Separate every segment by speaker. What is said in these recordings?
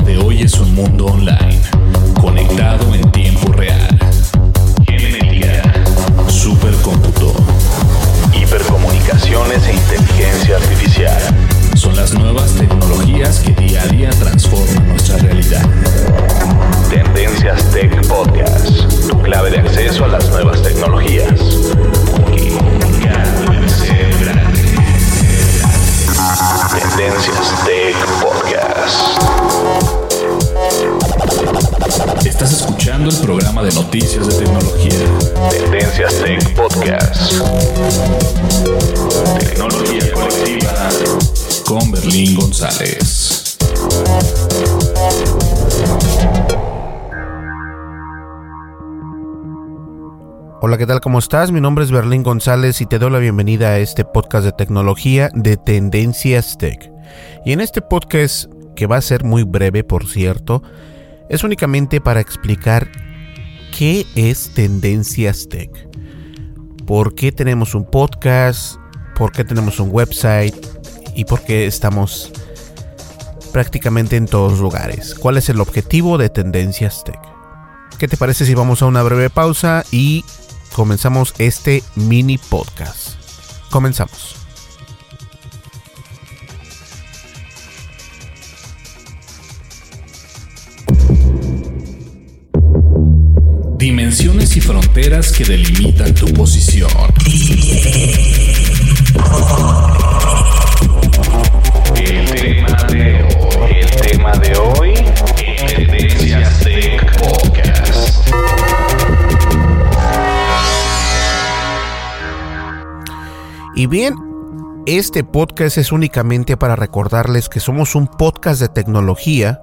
Speaker 1: De hoy es un mundo online, conectado en tiempo real. Genética, supercómputo, hipercomunicaciones e inteligencia artificial. Son las nuevas tecnologías que día a día transforman nuestra realidad. Tendencias Tech Podcast, noticias de tecnología. Tendencias Tech Podcast. Tecnología colectiva con Berlín González.
Speaker 2: Hola, ¿qué tal? ¿Cómo estás? Mi nombre es Berlín González y te doy la bienvenida a este podcast de tecnología de Tendencias Tech. Y en este podcast, que va a ser muy breve por cierto, es únicamente para explicar qué es Tendencias Tech. ¿Por qué tenemos un podcast? ¿Por qué tenemos un website? ¿Y por qué estamos prácticamente en todos lugares? ¿Cuál es el objetivo de Tendencias Tech? ¿Qué te parece si vamos a una breve pausa y comenzamos este mini podcast? Comenzamos.
Speaker 1: Fronteras que delimitan tu posición. El tema de hoy, el tema de hoy, en Tendencias Tech Podcast.
Speaker 2: Y bien, este podcast es únicamente para recordarles que somos un podcast de tecnología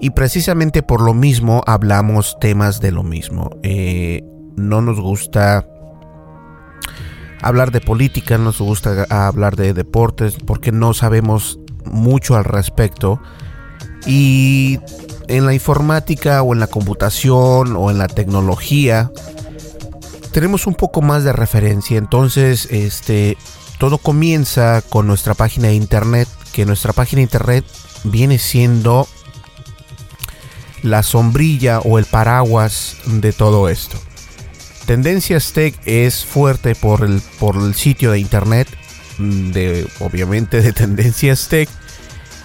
Speaker 2: y precisamente por lo mismo hablamos temas de lo mismo. Eh, no nos gusta hablar de política, no nos gusta hablar de deportes porque no sabemos mucho al respecto. Y en la informática o en la computación o en la tecnología tenemos un poco más de referencia. Entonces, este todo comienza con nuestra página de internet, que nuestra página de internet viene siendo la sombrilla o el paraguas de todo esto. Tendencias Tech es fuerte por el, por el sitio de internet, de, obviamente de Tendencias Tech.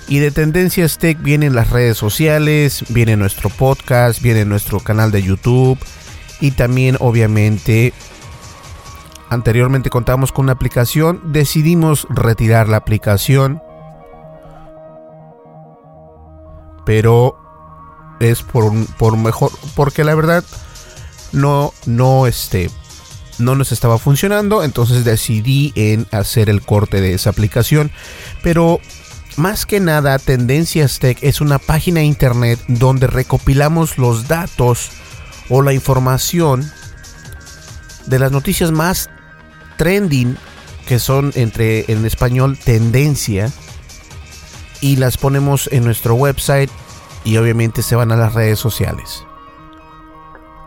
Speaker 2: Y de Tendencias Tech vienen las redes sociales, viene nuestro podcast, viene nuestro canal de YouTube y también obviamente anteriormente contábamos con una aplicación, decidimos retirar la aplicación, pero es por, por mejor, porque la verdad no, no, este, no nos estaba funcionando, entonces decidí en hacer el corte de esa aplicación, pero más que nada Tendencias Tech es una página internet donde recopilamos los datos o la información de las noticias más trending que son entre en español tendencia y las ponemos en nuestro website y obviamente se van a las redes sociales.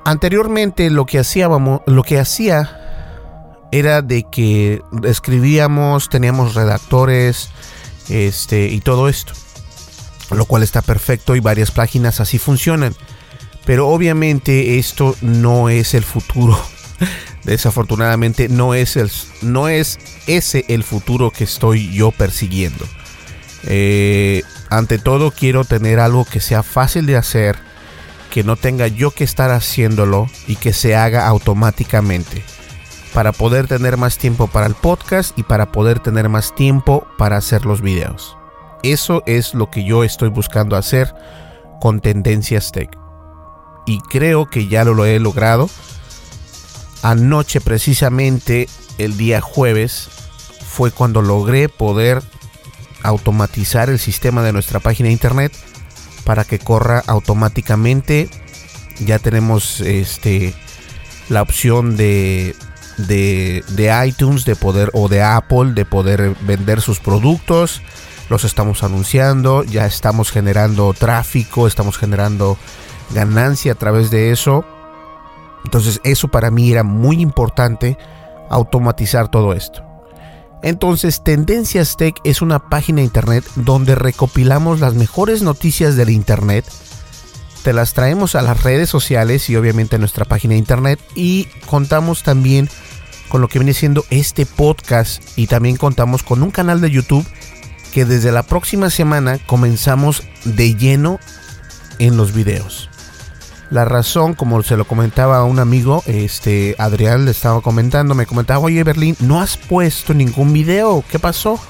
Speaker 2: Anteriormente lo que hacíamos, lo que hacía era de que escribíamos, teníamos redactores, este y todo esto. Lo cual está perfecto y varias páginas así funcionan. Pero obviamente esto no es el futuro. Desafortunadamente no es, el, no es ese el futuro que estoy yo persiguiendo. Eh, ante todo quiero tener algo que sea fácil de hacer, que no tenga yo que estar haciéndolo y que se haga automáticamente. Para poder tener más tiempo para el podcast y para poder tener más tiempo para hacer los videos. Eso es lo que yo estoy buscando hacer con Tendencias Tech. Y creo que ya lo, he logrado. Anoche precisamente, el día jueves, fue cuando logré poder automatizar el sistema de nuestra página de internet para que corra automáticamente. Ya tenemos este la opción de, de, de, iTunes de poder o de Apple de poder vender sus productos. Los estamos anunciando, ya estamos generando tráfico, estamos generando ganancia a través de eso. Entonces eso para mí era muy importante automatizar todo esto. Entonces Tendencias Tech es una página de internet donde recopilamos las mejores noticias del internet. Te las traemos a las redes sociales y obviamente a nuestra página de internet y contamos también con lo que viene siendo este podcast y también contamos con un canal de YouTube que desde la próxima semana comenzamos de lleno en los videos. La razón, como se lo comentaba a un amigo, este Adrián le estaba comentando, me comentaba, oye Berlín, no has puesto ningún video, ¿qué pasó?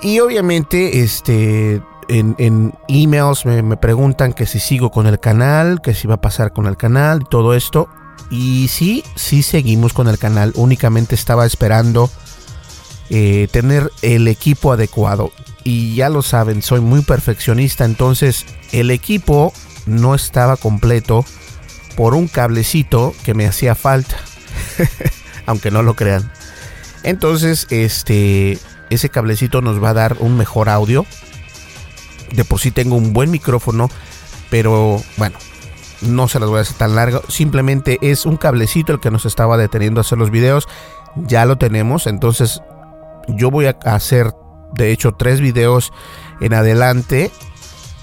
Speaker 2: Y obviamente, este, en, emails me, preguntan que si sigo con el canal, que si va a pasar con el canal todo esto. Y sí, sí seguimos con el canal, únicamente estaba esperando eh, tener el equipo adecuado. Y ya lo saben, soy muy perfeccionista, entonces el equipo no estaba completo por un cablecito que me hacía falta. Aunque no lo crean. Entonces, este ese cablecito nos va a dar un mejor audio. De por sí tengo un buen micrófono, pero bueno, no se las voy a hacer tan largo. Simplemente es un cablecito el que nos estaba deteniendo a hacer los videos. Ya lo tenemos, entonces yo voy a hacer de hecho tres videos en adelante.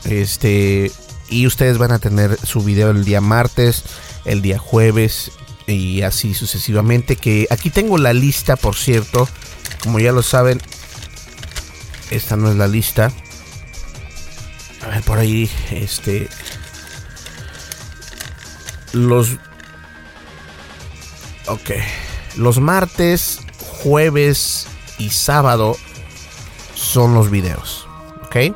Speaker 2: Este y ustedes van a tener su video el día martes, el día jueves y así sucesivamente. Que aquí tengo la lista, por cierto. Como ya lo saben, esta no es la lista. A ver, por ahí, este. Los. Ok. Los martes, jueves y sábado son los videos. ¿Ok?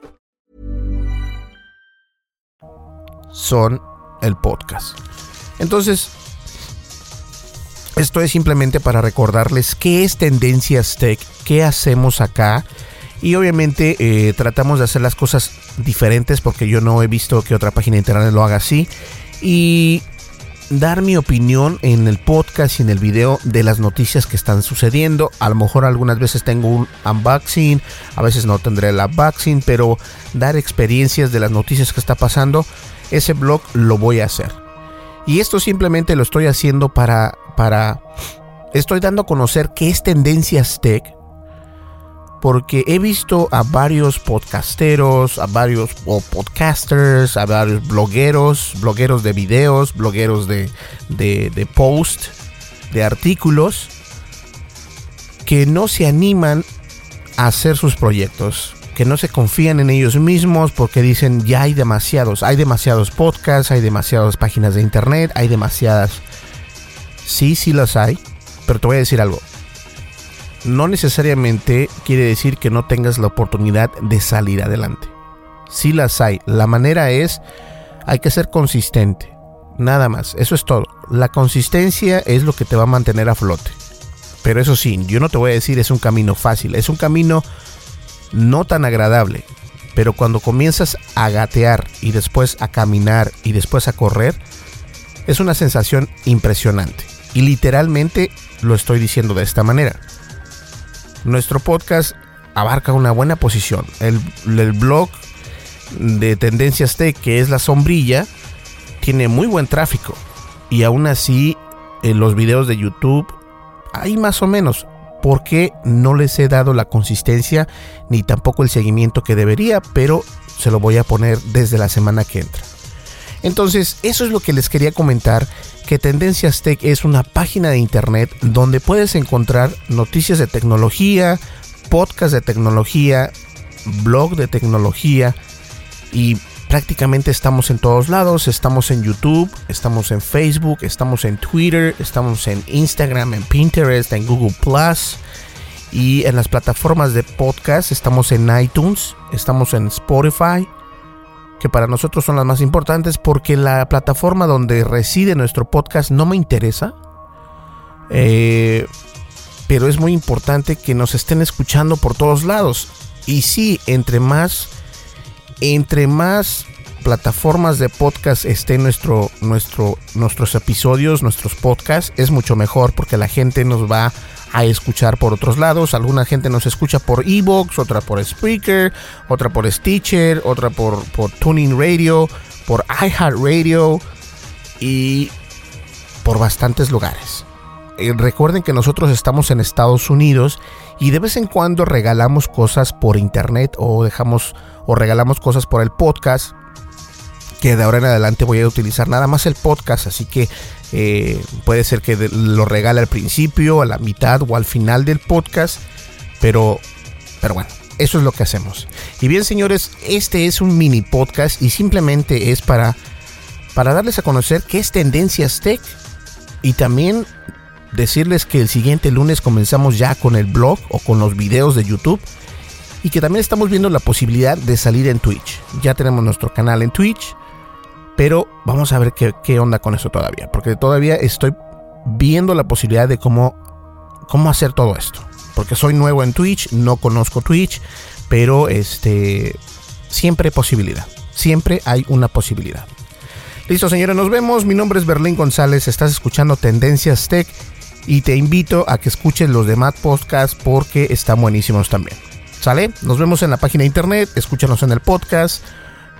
Speaker 2: son el podcast. Entonces, esto es simplemente para recordarles qué es Tendencias Tech, qué hacemos acá. Y obviamente eh, tratamos de hacer las cosas diferentes porque yo no he visto que otra página de internet lo haga así. Y dar mi opinión en el podcast y en el video de las noticias que están sucediendo. A lo mejor algunas veces tengo un unboxing, a veces no tendré el unboxing, pero dar experiencias de las noticias que está pasando, ese blog lo voy a hacer. Y esto simplemente lo estoy haciendo para para estoy dando a conocer qué es Tendencias Tech porque he visto a varios podcasteros, a varios podcasters, a varios blogueros, blogueros de videos, blogueros de, de, de post, de artículos, que no se animan a hacer sus proyectos, que no se confían en ellos mismos porque dicen ya hay demasiados, hay demasiados podcasts, hay demasiadas páginas de internet, hay demasiadas... Sí, sí las hay, pero te voy a decir algo, no necesariamente quiere decir que no tengas la oportunidad de salir adelante. Sí las hay. La manera es, hay que ser consistente. Nada más. Eso es todo. La consistencia es lo que te va a mantener a flote. Pero eso sí, yo no te voy a decir es un camino fácil. Es un camino no tan agradable. Pero cuando comienzas a gatear y después a caminar y después a correr, es una sensación impresionante. Y literalmente lo estoy diciendo de esta manera nuestro podcast abarca una buena posición. El, blog de Tendencias Tech, que es la sombrilla, tiene muy buen tráfico. Y aún así, en los videos de YouTube, hay más o menos. Porque no les he dado la consistencia ni tampoco el seguimiento que debería, pero se lo voy a poner desde la semana que entra. Entonces, eso es lo que les quería comentar, que Tendencias Tech es una página de internet donde puedes encontrar noticias de tecnología, podcast de tecnología, blog de tecnología y prácticamente estamos en todos lados, estamos en YouTube, estamos en Facebook, estamos en Twitter, estamos en Instagram, en Pinterest, en Google Plus y en las plataformas de podcast, estamos en iTunes, estamos en Spotify, que para nosotros son las más importantes porque la plataforma donde reside nuestro podcast no me interesa. Eh, pero es muy importante que nos estén escuchando por todos lados. Y sí, entre más, entre más plataformas de podcast estén nuestro, nuestro, nuestros episodios, nuestros podcasts, es mucho mejor porque la gente nos va a escuchar por otros lados. Alguna gente nos escucha por Evox, otra por Spreaker, otra por Stitcher, otra por, por Tuning Radio, por iHeartRadio y por bastantes lugares. Eh, recuerden que nosotros estamos en Estados Unidos y de vez en cuando regalamos cosas por internet o dejamos o regalamos cosas por el podcast que de ahora en adelante voy a utilizar nada más el podcast, así que eh, puede ser que lo regale al principio, a la mitad o al final del podcast. Pero, pero bueno, eso es lo que hacemos. Y bien, señores, este es un mini podcast y simplemente es para, para darles a conocer qué es Tendencias Tech y también decirles que el siguiente lunes comenzamos ya con el blog o con los videos de YouTube y que también estamos viendo la posibilidad de salir en Twitch. Ya tenemos nuestro canal en Twitch pero vamos a ver qué, onda con eso todavía. Porque todavía estoy viendo la posibilidad de cómo, cómo hacer todo esto. Porque soy nuevo en Twitch, no conozco Twitch, pero este siempre hay posibilidad. Siempre hay una posibilidad. Listo, señores, nos vemos. Mi nombre es Berlín González. Estás escuchando Tendencias Tech y te invito a que escuches los demás podcasts porque están buenísimos también. ¿Sale? Nos vemos en la página de internet, escúchanos en el podcast,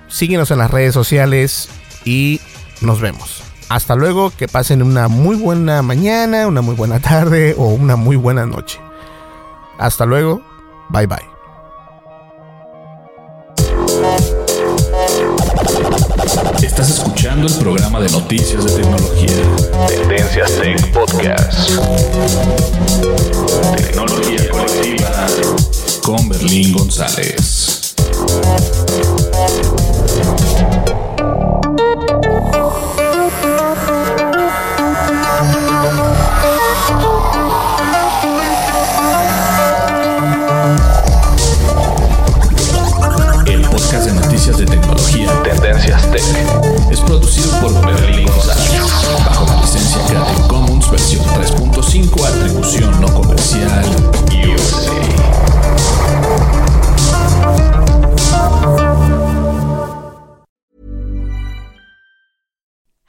Speaker 2: síguenos en las redes sociales y nos vemos. Hasta luego, que pasen una muy buena mañana, una muy buena tarde o una muy buena noche. Hasta luego, bye bye.
Speaker 1: Estás escuchando el programa de noticias de tecnología. Tendencias Tech Podcast. Tecnología colectiva con Berlín González.